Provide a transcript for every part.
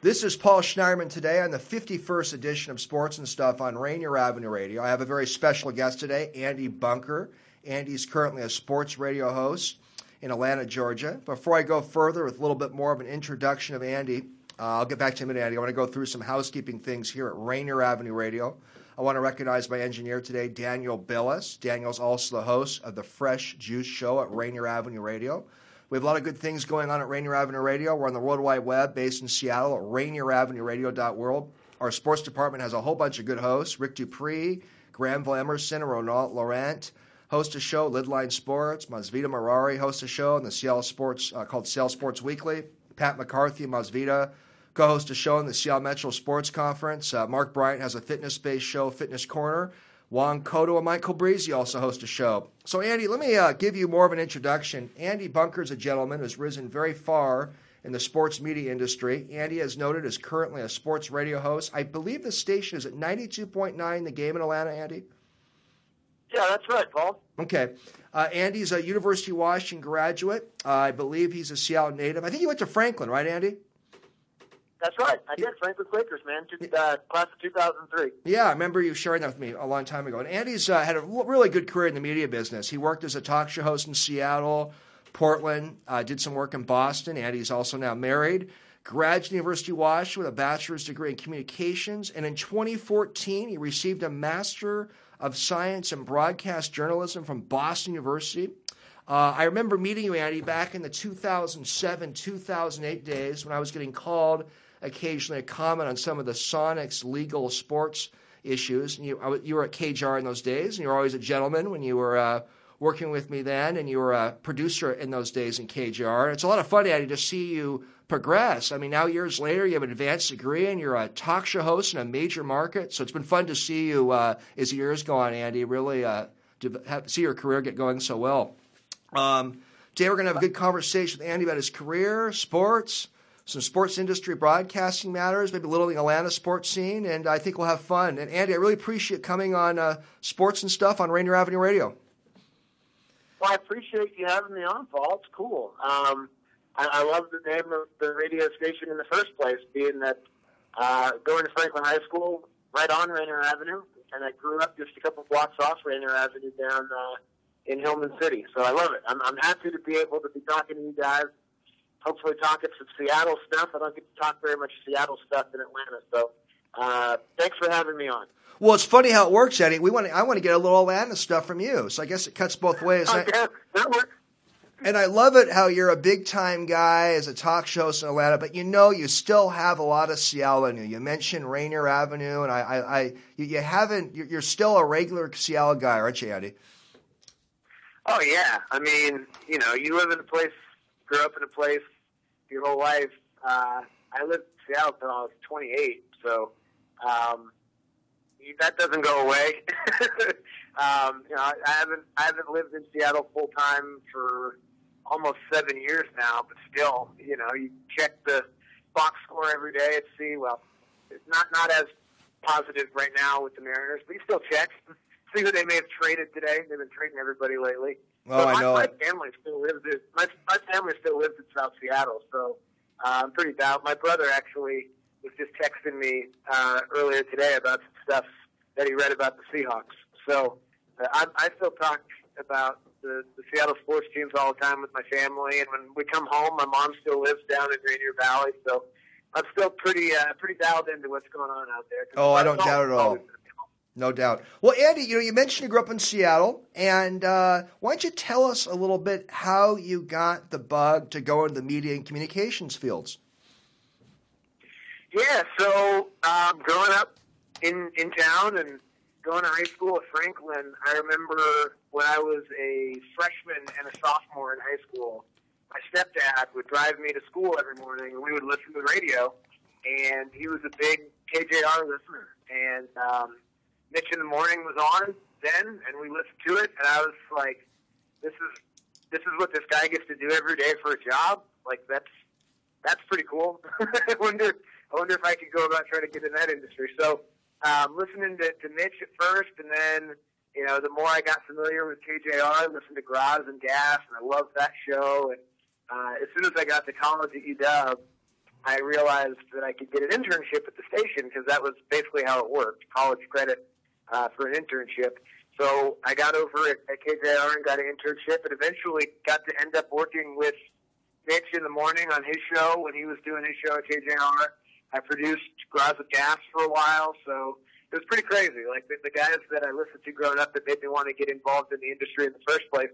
This is Paul Schneiderman today on the 51st edition of Sports and Stuff on Rainier Avenue Radio. I have a very special guest today, Andy Bunker. Andy's currently a sports radio host in Atlanta, Georgia. Before I go further with a little bit more of an introduction of Andy, uh, I'll get back to him in a minute, Andy. I want to go through some housekeeping things here at Rainier Avenue Radio. I want to recognize my engineer today, Daniel Billis. Daniel's also the host of the Fresh Juice Show at Rainier Avenue Radio. We have a lot of good things going on at Rainier Avenue Radio. We're on the World Wide Web based in Seattle at rainieravenueradio.world. Our sports department has a whole bunch of good hosts Rick Dupree, Granville Emerson, Ronald Laurent. Host a show, Lidline Sports. Masvita Marari hosts a show in the Seattle Sports uh, called Seattle Sports Weekly. Pat McCarthy Masvita co-host a show in the Seattle Metro Sports Conference. Uh, Mark Bryant has a fitness-based show, Fitness Corner. Juan Cotto and Michael Breezy also host a show. So, Andy, let me uh, give you more of an introduction. Andy Bunker is a gentleman who's risen very far in the sports media industry. Andy, as noted, is currently a sports radio host. I believe the station is at 92.9 The Game in Atlanta, Andy? Yeah, that's right, Paul. Okay. Uh, Andy's a University of Washington graduate. Uh, I believe he's a Seattle native. I think he went to Franklin, right, Andy? That's right. I did. Franklin Quakers, man. Uh, class of 2003. Yeah, I remember you sharing that with me a long time ago. And Andy's uh, had a really good career in the media business. He worked as a talk show host in Seattle, Portland, uh, did some work in Boston. Andy's also now married. Graduate University of Washington with a bachelor's degree in communications. And in 2014, he received a Master of Science in Broadcast Journalism from Boston University. Uh, I remember meeting you, Andy, back in the 2007 2008 days when I was getting called occasionally a comment on some of the Sonics legal sports issues. And you, you were at KJR in those days, and you were always a gentleman when you were uh, working with me then, and you were a producer in those days in KJR. It's a lot of fun, Eddie, to see you progress. I mean, now years later, you have an advanced degree, and you're a talk show host in a major market. So it's been fun to see you uh, as the years go on, Andy. Really uh, have, see your career get going so well. Um, today, we're going to have a good conversation with Andy about his career, sports some sports industry broadcasting matters, maybe a little the Atlanta sports scene, and I think we'll have fun. And Andy, I really appreciate coming on uh, Sports and Stuff on Rainier Avenue Radio. Well, I appreciate you having me on, Paul. It's cool. Um, I, I, love the name of the radio station in the first place, being that uh, going to Franklin High School right on Rainier Avenue, and I grew up just a couple blocks off Rainier Avenue down uh, in Hillman City. So I love it. I'm, I'm happy to be able to be talking to you guys hopefully talking some Seattle stuff. I don't get to talk very much Seattle stuff in Atlanta, so uh, thanks for having me on. Well, it's funny how it works, Eddie. We want to, I want to get a little Atlanta stuff from you, so I guess it cuts both ways. Okay, oh, that works. And I love it how you're a big time guy as a talk show host in Atlanta, but you know you still have a lot of Seattle in you. You mentioned Rainier Avenue, and I, I, I you, haven't. You're still a regular Seattle guy, aren't you, Andy? Oh yeah, I mean, you know, you live in a place grew up in a place your whole life. Uh, I lived in Seattle until I was 28, so um, that doesn't go away. um, you know, I haven't I haven't lived in Seattle full time for almost seven years now, but still, you know, you check the box score every day and see. Well, it's not not as positive right now with the Mariners, but you still check see who they may have traded today. They've been trading everybody lately. Oh, I know. My family still lives in my my family still lives in South Seattle, so uh, I'm pretty down. My brother actually was just texting me uh, earlier today about some stuff that he read about the Seahawks. So uh, I, I still talk about the, the Seattle sports teams all the time with my family, and when we come home, my mom still lives down in Rainier Valley, so I'm still pretty uh, pretty dialed into what's going on out there. Oh, I don't doubt at all. No doubt. Well, Andy, you know, you mentioned you grew up in Seattle, and uh, why don't you tell us a little bit how you got the bug to go into the media and communications fields? Yeah, so um, growing up in in town and going to high school at Franklin, I remember when I was a freshman and a sophomore in high school, my stepdad would drive me to school every morning, and we would listen to the radio. And he was a big KJR listener, and um, Mitch in the Morning was on then, and we listened to it, and I was like, "This is this is what this guy gets to do every day for a job. Like that's that's pretty cool. I wonder I wonder if I could go about trying to get in that industry." So, um, listening to, to Mitch at first, and then you know, the more I got familiar with KJR, I listened to Groz and Gas, and I loved that show. And uh, as soon as I got to college at UW, I realized that I could get an internship at the station because that was basically how it worked college credit uh, for an internship. So I got over at, at KJR and got an internship and eventually got to end up working with Mitch in the morning on his show when he was doing his show at KJR. I produced Groz with Gas for a while, so it was pretty crazy. Like the, the guys that I listened to growing up that made me want to get involved in the industry in the first place,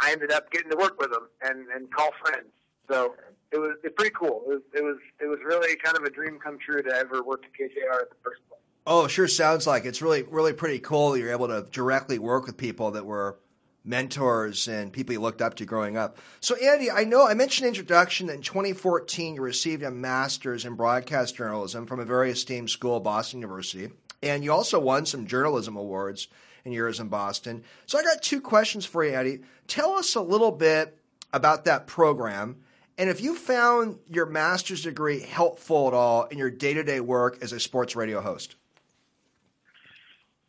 I ended up getting to work with them and, and call friends. So it was it pretty cool. It was it was it was really kind of a dream come true to ever work at KJR in the first place. Oh, sure sounds like it's really really pretty cool. You're able to directly work with people that were mentors and people you looked up to growing up. So, Andy, I know I mentioned introduction that in 2014 you received a master's in broadcast journalism from a very esteemed school, Boston University, and you also won some journalism awards in years in Boston. So, I got two questions for you, Andy. Tell us a little bit about that program. And if you found your master's degree helpful at all in your day to day work as a sports radio host?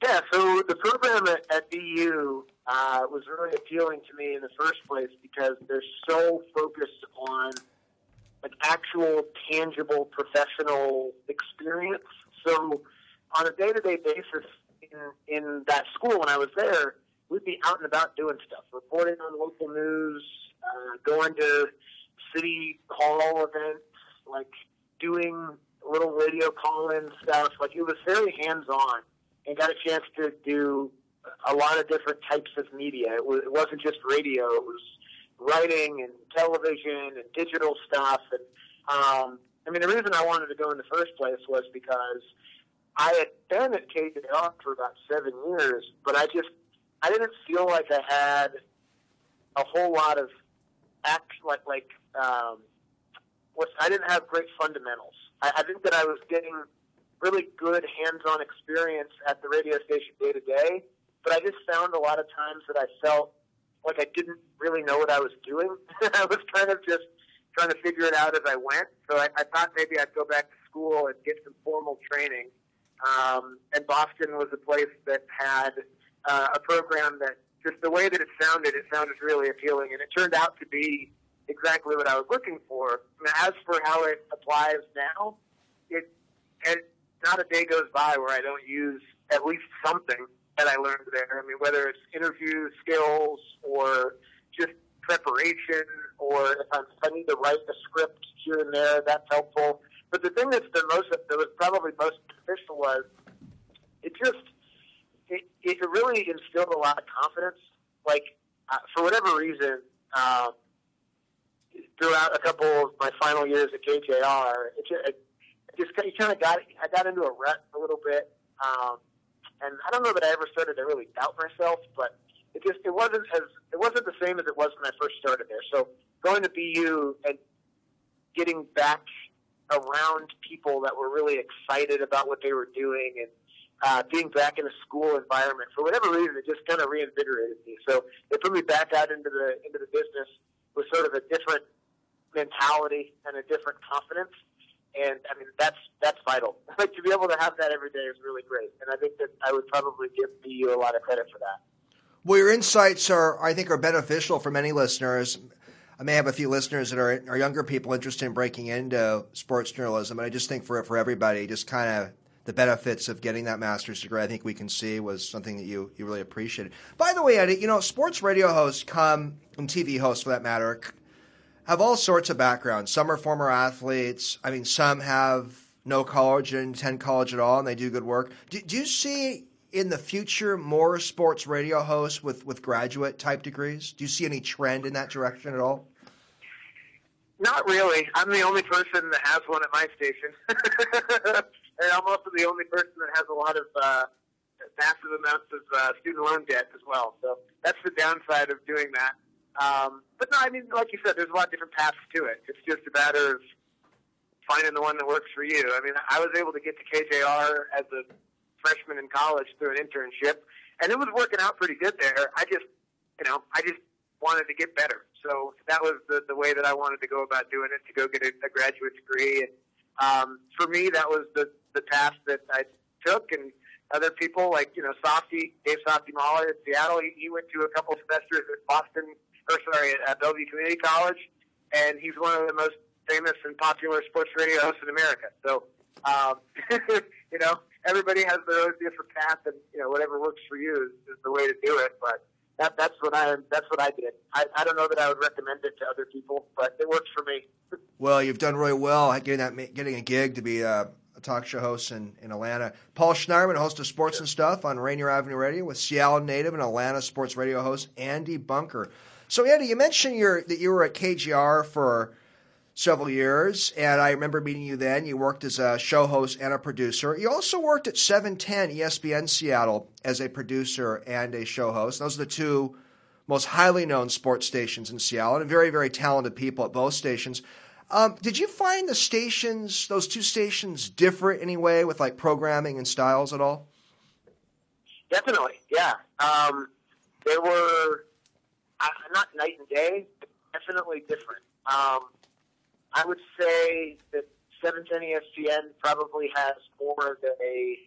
Yeah, so the program at, at BU uh, was really appealing to me in the first place because they're so focused on an actual, tangible, professional experience. So on a day-to-day basis in, in that school when I was there, we'd be out and about doing stuff, reporting on local news, uh, going to city call events, like doing little radio call-in stuff. Like it was very hands-on and got a chance to do a lot of different types of media. It, was, it wasn't just radio; it was writing and television and digital stuff. And um, I mean, the reason I wanted to go in the first place was because I had been at KJR for about seven years, but I just I didn't feel like I had a whole lot of act like like um, what I didn't have great fundamentals. I, I think that I was getting really good hands-on experience at the radio station day to day. But I just found a lot of times that I felt like I didn't really know what I was doing. I was kind of just trying to figure it out as I went. So I, I thought maybe I'd go back to school and get some formal training. Um, and Boston was a place that had uh, a program that just the way that it sounded, it sounded really appealing, and it turned out to be exactly what I was looking for. As for how it applies now, it, it not a day goes by where I don't use at least something that I learned there. I mean, whether it's interview skills or just preparation, or if, I'm, need to write a script here and there, that's helpful. But the thing that's the most that was probably most beneficial was it just it, it really instilled a lot of confidence. Like uh, for whatever reason, um, throughout a couple of my final years at KJR, it, it just you kind of got I got into a rut a little bit, um, and I don't know that I ever started to really doubt myself, but it just it wasn't as it wasn't the same as it was when I first started there. So going to BU and getting back around people that were really excited about what they were doing and uh, being back in a school environment for whatever reason, it just kind of reinvigorated me. So it put me back out into the into the business with sort of a different mentality and a different confidence and I mean that's that's vital. Like to be able to have that every day is really great, and I think that I would probably give you a lot of credit for that. Well, your insights are, I think, are beneficial for many listeners. I may have a few listeners that are, are younger people interested in breaking into sports journalism, but I just think for for everybody, just kind of the benefits of getting that master's degree, I think we can see was something that you, you really appreciated. By the way, Eddie, you know, sports radio hosts come, and TV hosts for that matter, have all sorts of backgrounds. Some are former athletes. I mean, some have no college and attend college at all, and they do good work. Do, do you see in the future more sports radio hosts with, with graduate type degrees? Do you see any trend in that direction at all? Not really. I'm the only person that has one at my station, and I'm also the only person that has a lot of uh, massive amounts of uh, student loan debt as well. So that's the downside of doing that. Um, but no, I mean, like you said, there's a lot of different paths to it. It's just a matter of finding the one that works for you. I mean, I was able to get to KJR as a freshman in college through an internship, and it was working out pretty good there. I just, you know, I just wanted to get better. So that was the, the way that I wanted to go about doing it, to go get a, a graduate degree. And um, for me, that was the, the path that I took. And other people like, you know, Softy, Dave Softy Mahler in Seattle, he, he went to a couple semesters at Boston or sorry, at Bellevue Community College, and he's one of the most famous and popular sports radio hosts in America. So, um, you know, everybody has their own different path, and you know, whatever works for you is, is the way to do it. But that, that's what I that's what I did. I, I don't know that I would recommend it to other people, but it works for me. Well, you've done really well getting that getting a gig to be a, a talk show host in, in Atlanta. Paul Schneiderman, host of Sports and Stuff on Rainier Avenue Radio, with Seattle native and Atlanta sports radio host Andy Bunker. So, Andy, you mentioned that you were at KJR for several years, and I remember meeting you then. You worked as a show host and a producer. You also worked at 710 ESPN Seattle as a producer and a show host. Those are the two most highly known sports stations in Seattle, and very, very talented people at both stations. Um, did you find the stations, those two stations, different anyway with like programming and styles at all? Definitely, yeah. Um, they were uh, not night and day, but definitely different. Um, I would say that 710 ESPN probably has more of a,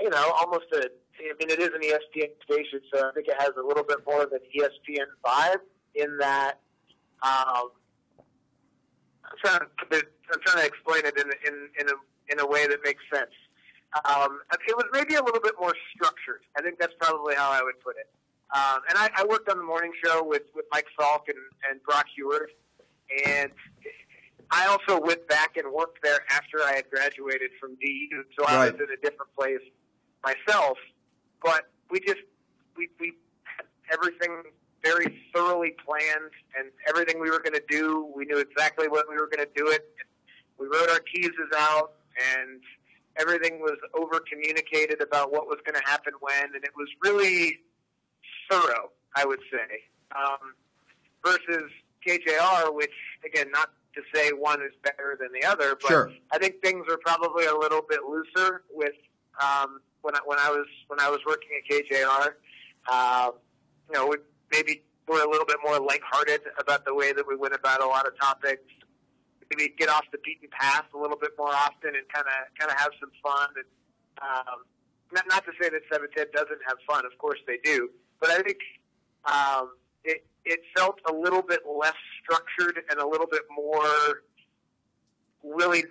you know, almost a. I mean, it is an ESPN station, so I think it has a little bit more of an ESPN vibe in that. Um, I'm trying to I'm trying to explain it in in in a in a way that makes sense. Um, it was maybe a little bit more structured. I think that's probably how I would put it. Um, and I, I worked on the morning show with with Mike Salk and, and Brock Huard, and I also went back and worked there after I had graduated from BU, so I was in a different place myself. But we just we we had everything very thoroughly planned, and everything we were going to do, we knew exactly what we were going to do it. We wrote our teases out, and everything was over communicated about what was going to happen when, and it was really thorough, I would say, um, versus KJR, which again, not to say one is better than the other, but sure. I think things are probably a little bit looser with um, when I, when I was when I was working at KJR. Uh, you know, we maybe we're a little bit more lighthearted about the way that we went about a lot of topics. Maybe get off the beaten path a little bit more often and kind of kind of have some fun. And um, not not to say that Seven Ten doesn't have fun. Of course they do, but I think um, it it felt a little bit less structured and a little bit more really.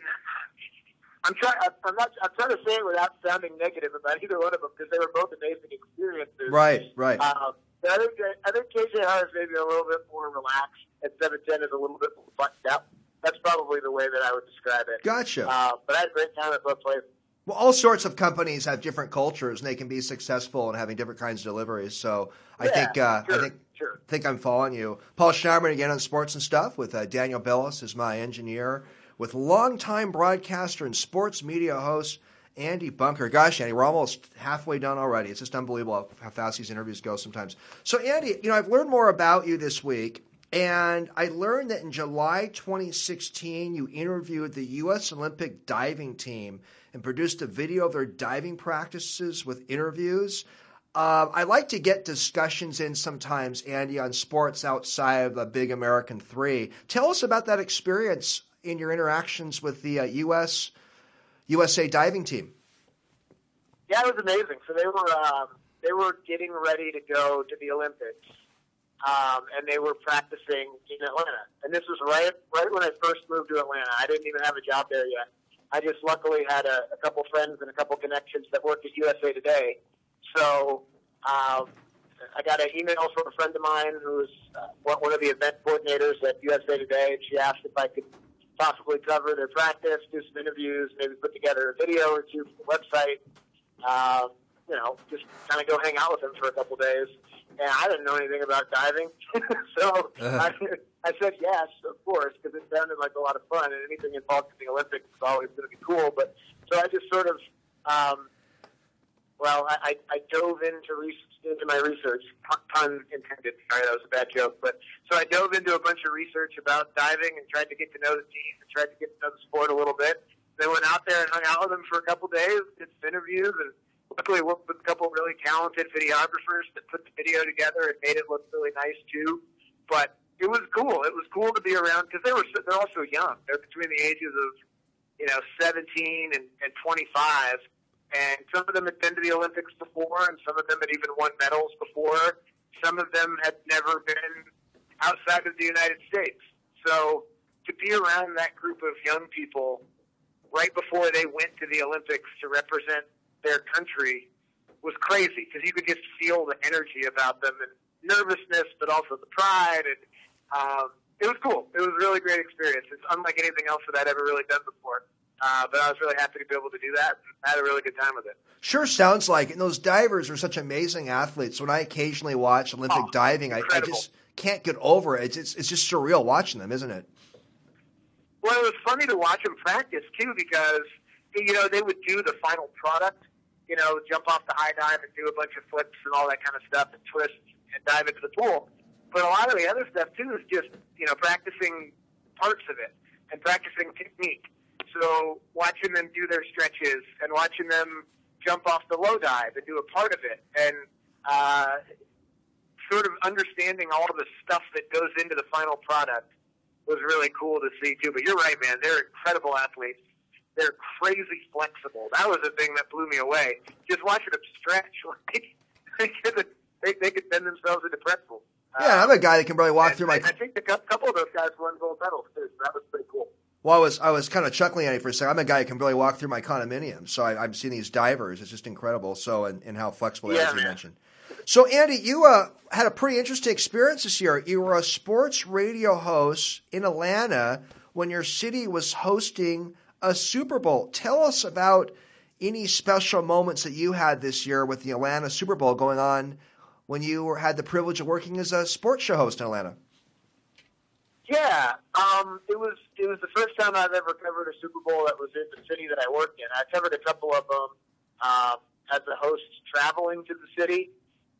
I'm trying. I'm not. I'm trying to say it without sounding negative about either one of them because they were both amazing experiences. Right. Right. Um, but I think I think KJR is maybe a little bit more relaxed, and 710 is a little bit more buttoned up. That's probably the way that I would describe it. Gotcha. Uh, but I had a great time at both places. Well, all sorts of companies have different cultures, and they can be successful in having different kinds of deliveries. So I Yeah, think uh, sure, I think sure. think I'm following you. Paul Schneiderman again on sports and stuff with uh, Daniel Bellis as my engineer, with longtime broadcaster and sports media host Andy Bunker. Gosh, Andy, we're almost halfway done already. It's just unbelievable how fast these interviews go sometimes. So, Andy, you know, I've learned more about you this week. And I learned that in July 2016, you interviewed the U.S. Olympic diving team and produced a video of their diving practices with interviews. Uh, I like to get discussions in sometimes, Andy, on sports outside of the big American three. Tell us about that experience in your interactions with the uh, U.S. USA diving team. Yeah, it was amazing. So they were um, they were getting ready to go to the Olympics, um, and they were practicing in Atlanta. And this was right right when I first moved to Atlanta. I didn't even have a job there yet. I just luckily had a, a couple friends and a couple connections that worked at USA Today. So um, I got an email from a friend of mine who's uh, one of the event coordinators at USA Today, and she asked if I could possibly cover their practice, do some interviews, maybe put together a video or two for the website. Uh, you know, just kind of go hang out with them for a couple days. And I didn't know anything about diving, so I, I said yes, of course, because it sounded like a lot of fun, and anything involved in the Olympics is always going to be cool. But so I just sort of, um, well, I, I dove into re- into my research, pun intended. Sorry, that was a bad joke. But so I dove into a bunch of research about diving and tried to get to know the team and tried to get to know the sport a little bit. They went out there and hung out with them for a couple days, did some interviews, and luckily worked with a couple really talented videographers that put the video together and made it look really nice too. But it was cool. It was cool to be around because they were they're also young. They're between the ages of you know 17 and, and 25, and some of them had been to the Olympics before, and some of them had even won medals before. Some of them had never been outside of the United States. So to be around that group of young people right before they went to the Olympics to represent their country was crazy because you could just feel the energy about them and nervousness, but also the pride. And um, it was cool. It was a really great experience. It's unlike anything else that I'd ever really done before. Uh, but I was really happy to be able to do that. I had a really good time with it. Sure sounds like it. And those divers are such amazing athletes. When I occasionally watch Olympic oh, diving, I, I, just can't get over it. It's, it's, it's just surreal watching them, isn't it? Well, it was funny to watch them practice too because you know they would do the final product, you know, jump off the high dive and do a bunch of flips and all that kind of stuff and twists and dive into the pool. But a lot of the other stuff too is just you know practicing parts of it and practicing technique. So watching them do their stretches and watching them jump off the low dive and do a part of it and uh, sort of understanding all of the stuff that goes into the final product was really cool to see too. But you're right, man. They're incredible athletes. They're crazy flexible. That was the thing that blew me away. Just watching them stretch, like they could, they, they could bend themselves into pretzels. Yeah, I'm a guy that can probably walk and, through my. I think a couple of those guys won gold medals too. So that was pretty cool. Well, I was I was kind of chuckling at it for a second. I'm a guy who can barely walk through my condominium, so I, I'm seeing these divers. It's just incredible. So and, and how flexible yeah, are, as man. you mentioned. So Andy, you uh, had a pretty interesting experience this year. You were a sports radio host in Atlanta when your city was hosting a Super Bowl. Tell us about any special moments that you had this year with the Atlanta Super Bowl going on when you had the privilege of working as a sports show host in Atlanta. Yeah, um, it was it was the first time I've ever covered a Super Bowl that was in the city that I worked in. I covered a couple of them um, as a host traveling to the city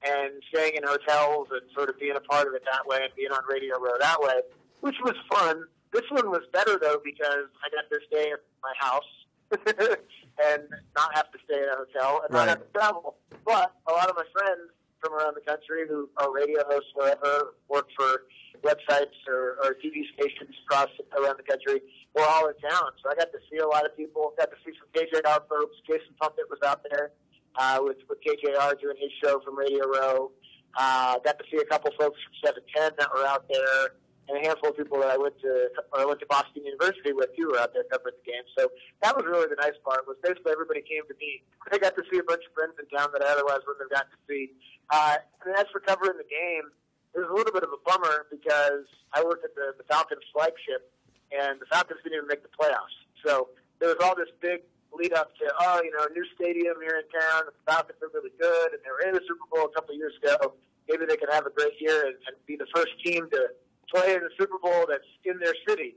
and staying in hotels and sort of being a part of it that way and being on Radio Row that way, which was fun. This one was better though because I got to stay at my house and not have to stay in a hotel and Right. not have to travel. But a lot of my friends from around the country who are radio hosts wherever, work for websites or, or TV stations across around the country, were all in town. So I got to see a lot of people. Got to see some KJR folks. Jason Puckett was out there uh, with with KJR doing his show from Radio Row. Uh, got to see a couple folks from Seven Ten that were out there, and a handful of people that I went to I went to Boston University with too were out there covering the game. So that was really the nice part. Was basically everybody came to me. I got to see a bunch of friends in town that I otherwise wouldn't have gotten to see. Uh, and as for covering the game, it was a little bit of a bummer because I worked at the, the Falcons flagship, and the Falcons didn't even make the playoffs. So there was all this big lead up to, oh, you know, a new stadium here in town. The Falcons are really good, and they were in the Super Bowl a couple of years ago. Maybe they could have a great year and, and be the first team to play in the Super Bowl that's in their city.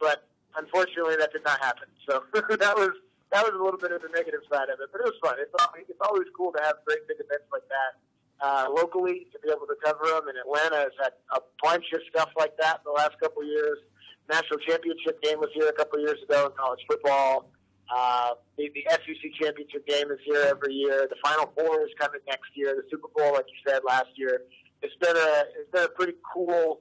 But unfortunately, that did not happen. So that was that was a little bit of the negative side of it, but it was fun. It's always, it's always cool to have great big events like that uh, locally to be able to cover them. And Atlanta has had a bunch of stuff like that in the last couple of years. National championship game was here a couple of years ago in college football. Uh, the, the SEC championship game is here every year. The Final Four is coming next year. The Super Bowl, like you said last year, it's been a it's been a pretty cool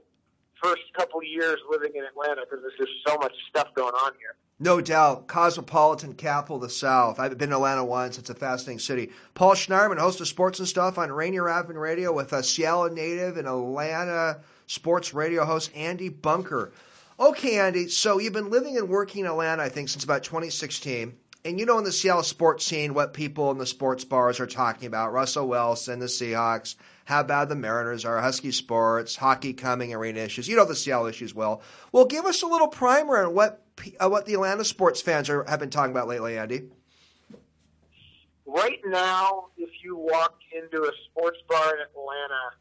first couple years living in Atlanta because there's just so much stuff going on here. No doubt, cosmopolitan capital of the South. I've been to Atlanta once. It's a fascinating city. Paul Schneiderman, host of Sports and Stuff on Rainier Avenue Radio with a Seattle native and Atlanta sports radio host Andy Bunker. Okay, Andy, so you've been living and working in Atlanta, I think, since about 2016. And you know in the Seattle sports scene what people in the sports bars are talking about. Russell Wilson, the Seahawks, how bad the Mariners are, Husky Sports, hockey coming, arena issues. You know the Seattle issues well. Well, give us a little primer on what uh, what the Atlanta sports fans are, have been talking about lately, Andy. Right now, if you walk into a sports bar in Atlanta,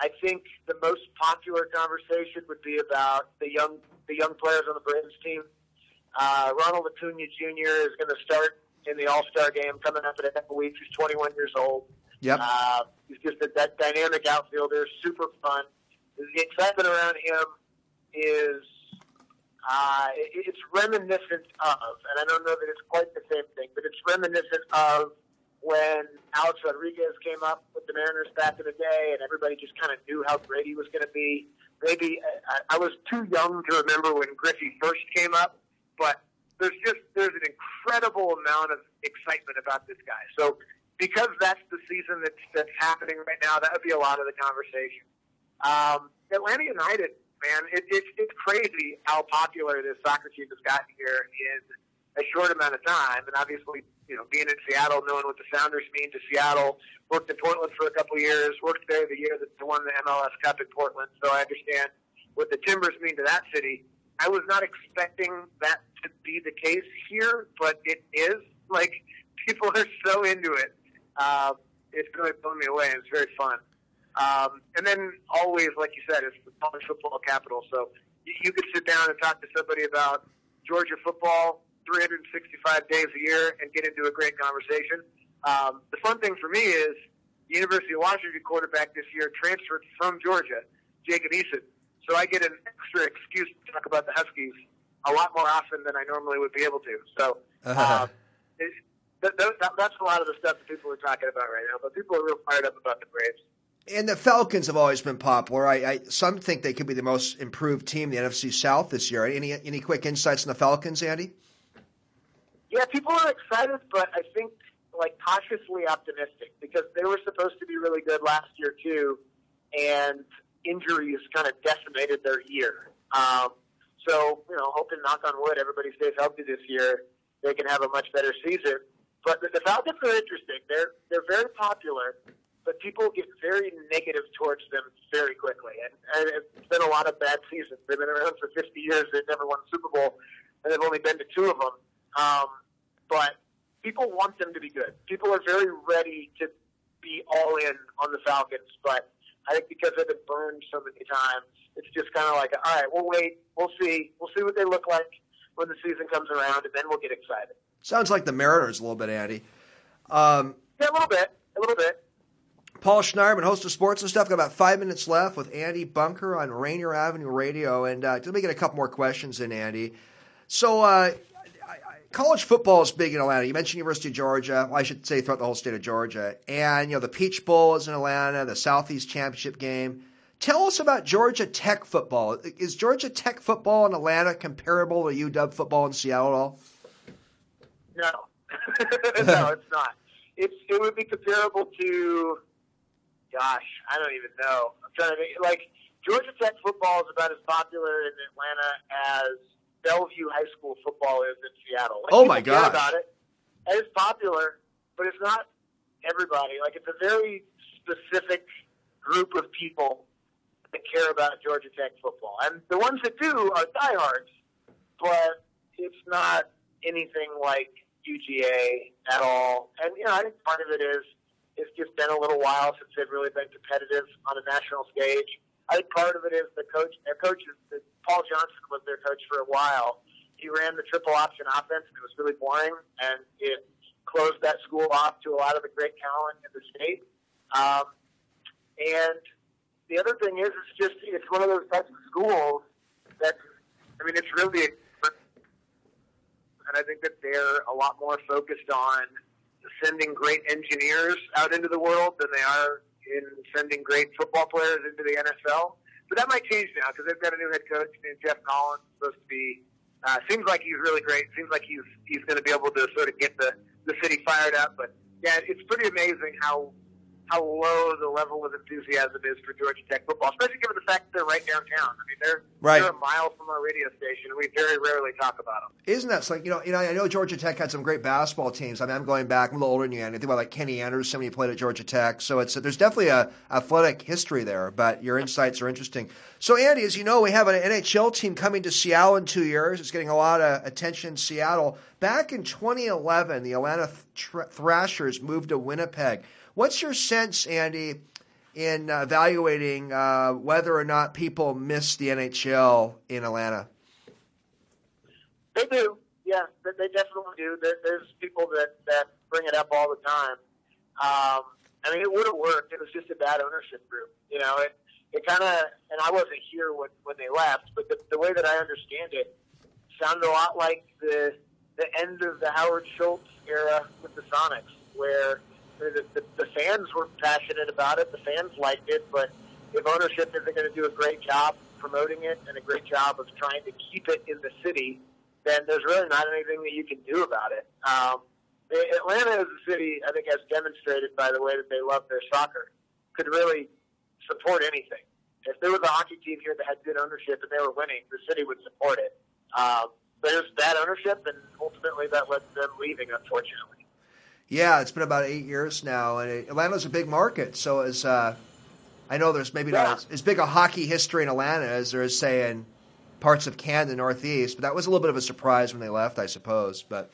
I think the most popular conversation would be about the young the young players on the Braves team. Uh, Ronald Acuna Jr. is going to start in the All Star game coming up in a couple weeks. He's 21 years old. Yep. Uh, he's just a, that dynamic outfielder, super fun. The excitement around him is uh, it, it's reminiscent of, and I don't know that it's quite the same thing, but it's reminiscent of when Alex Rodriguez came up with the Mariners back in the day, and everybody just kind of knew how great he was going to be. Maybe I, I was too young to remember when Griffey first came up, but there's just there's an incredible amount of excitement about this guy. So because that's the season that's that's happening right now, that would be a lot of the conversation. Um, Atlanta United man. It, it, it's crazy how popular this soccer team has gotten here in a short amount of time. And obviously, you know, being in Seattle, knowing what the Sounders mean to Seattle, worked in Portland for a couple of years, worked there the year that they won the MLS Cup in Portland, so I understand what the Timbers mean to that city. I was not expecting that to be the case here, but it is. Like, people are so into it. Uh, it's really blown me away, it's very fun. Um, and then always, like you said, it's the college football capital. So you, you could sit down and talk to somebody about Georgia football 365 days a year and get into a great conversation. Um, the fun thing for me is the University of Washington quarterback this year transferred from Georgia, Jacob Eason. So I get an extra excuse to talk about the Huskies a lot more often than I normally would be able to. So uh, it, that, that, that's a lot of the stuff that people are talking about right now. But people are real fired up about the Braves. And the Falcons have always been popular. I, I, some think they could be the most improved team in the NFC South this year. Any any quick insights on the Falcons, Andy? Yeah, people are excited, but I think like cautiously optimistic because they were supposed to be really good last year too, and injuries kind of decimated their year. Um, so you know, hoping knock on wood, everybody stays healthy this year. They can have a much better season. But the, the Falcons are interesting. They're they're very popular, but people get very negative towards them very quickly. And, and it's been a lot of bad seasons. They've been around for 50 years. They've never won Super Bowl, and they've only been to two of them. Um, but people want them to be good. People are very ready to be all in on the Falcons, but I think because they've been burned so many times, it's just kind of like, all right, we'll wait, we'll see, we'll see what they look like when the season comes around, and then we'll get excited. Sounds like the Mariners a little bit, Andy. Um, yeah, a little bit, a little bit. Paul Schneiderman, host of Sports and Stuff. Got about five minutes left with Andy Bunker on Rainier Avenue Radio, and uh, let me get a couple more questions in, Andy. So, uh, college football is big in Atlanta. You mentioned University of Georgia. Well, I should say throughout the whole state of Georgia. And, you know, the Peach Bowl is in Atlanta, the Southeast Championship game. Tell us about Georgia Tech football. Is Georgia Tech football in Atlanta comparable to UW football in Seattle at all? No. no, it's not. It's, it would be comparable to, gosh, I don't even know. I'm trying to think. Like, Georgia Tech football is about as popular in Atlanta as – Bellevue High School football is in Seattle. Like, oh my god! About it, and it's popular, but it's not everybody. Like it's a very specific group of people that care about Georgia Tech football, and the ones that do are diehards. But it's not anything like UGA at all. And you know, I think part of it is it's just been a little while since they've really been competitive on a national stage. I think part of it is the coach. Their coaches. Paul Johnson was their coach for a while. He ran the triple option offense, and it was really boring, and it closed that school off to a lot of the great talent in the state. Um, and the other thing is, it's just it's one of those types of schools that I mean, it's really, and I think that they're a lot more focused on sending great engineers out into the world than they are in sending great football players into the NFL. But that might change now because they've got a new head coach named Geoff Collins. Supposed to be uh, seems like he's really great. Seems like he's he's going to be able to sort of get the the city fired up. But yeah, it's pretty amazing how how low the level of enthusiasm is for Georgia Tech football, especially given the fact that they're right downtown. I mean, they're right. they're a mile from our radio station. And we very rarely talk about them. Isn't that like you know? You know, I know Georgia Tech had some great basketball teams. I mean, I'm going back. I'm a little older than you. And I think about like Kenny Anderson when he played at Georgia Tech. So it's there's definitely a athletic history there. But your insights are interesting. So Andy, as you know, we have an NHL team coming to Seattle in two years. It's getting a lot of attention in Seattle. Back in 2011, the Atlanta Thrashers moved to Winnipeg. What's your sense, Andy, in uh, evaluating uh, whether or not people miss the NHL in Atlanta? They do. Yeah, they definitely do. There's people that, that bring it up all the time. Um, I mean, it would have worked. It was just a bad ownership group. You know, it it kind of, and I wasn't here when when they left, but the, the way that I understand it sounded a lot like the the end of the Howard Schultz era with the Sonics, where the, the, the fans were passionate about it. The fans liked it, but if ownership isn't going to do a great job promoting it and a great job of trying to keep it in the city, then there's really not anything that you can do about it. Um, Atlanta as a city, I think, has demonstrated by the way that they love their soccer, could really support anything. if there was a hockey team here that had good ownership and they were winning, the city would support it. Um, but it was bad ownership, and ultimately that led to them leaving, unfortunately. Yeah, it's been about eight years now, and it, Atlanta's a big market. So as uh, I know, there's maybe Yeah. not as, as big a hockey history in Atlanta as there is, say, in parts of Canada, Northeast. But that was a little bit of a surprise when they left, I suppose. But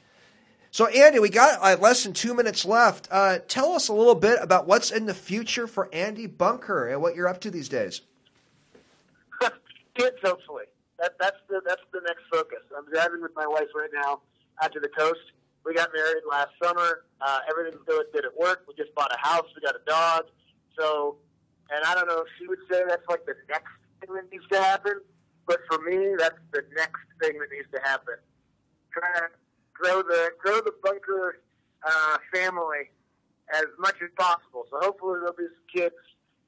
so, Andy, we got uh, less than two minutes left. Uh, tell us a little bit about what's in the future for Andy Bunker and what you're up to these days. Kids, hopefully. That, that's the that's the next focus. I'm driving with my wife right now out to the coast. We got married last summer. Uh, everything's going good at work. We just bought a house. We got a dog. So, and I don't know if she would say that's like the next thing that needs to happen, but for me, that's the next thing that needs to happen. Trying to grow the grow the bunker uh, family as much as possible. So hopefully there'll be some kids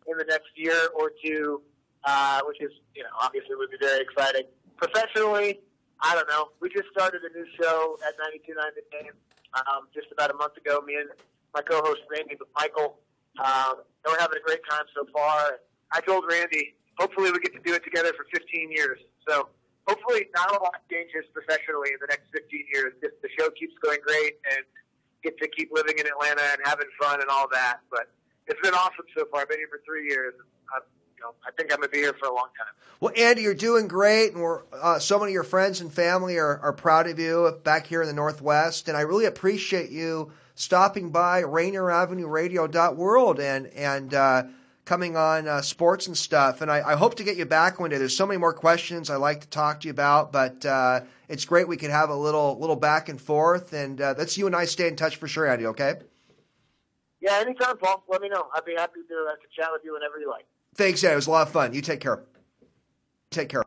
in the next year or two, uh, which is you know obviously would be very exciting. Professionally, I don't know. We just started a new show at 92.9 The Game um, just about a month ago. Me and my co-host Randy McMichael, um, and we're having a great time so far. I told Randy, hopefully we get to do it together for 15 years. So hopefully not a lot changes professionally in the next 15 years. Just the show keeps going great and get to keep living in Atlanta and having fun and all that. But it's been awesome so far. I've been here for three years. I, you know, I think I'm gonna be here for a long time. Well, Andy, you're doing great, and we're uh, so many of your friends and family are, are proud of you back here in the Northwest, and I really appreciate you stopping by Rainier Avenue Radio RainierAvenueRadio.world and and uh, coming on uh, sports and stuff. And I, I hope to get you back one day. There's so many more questions I'd like to talk to you about, but uh, it's great we could have a little little back and forth, and uh, let's you and I stay in touch for sure, Andy. Okay? Yeah, anytime, Paul. Let me know. I'd be happy to, uh, to chat with you whenever you like. Thanks, Andy. It was a lot of fun. You take care. Take care.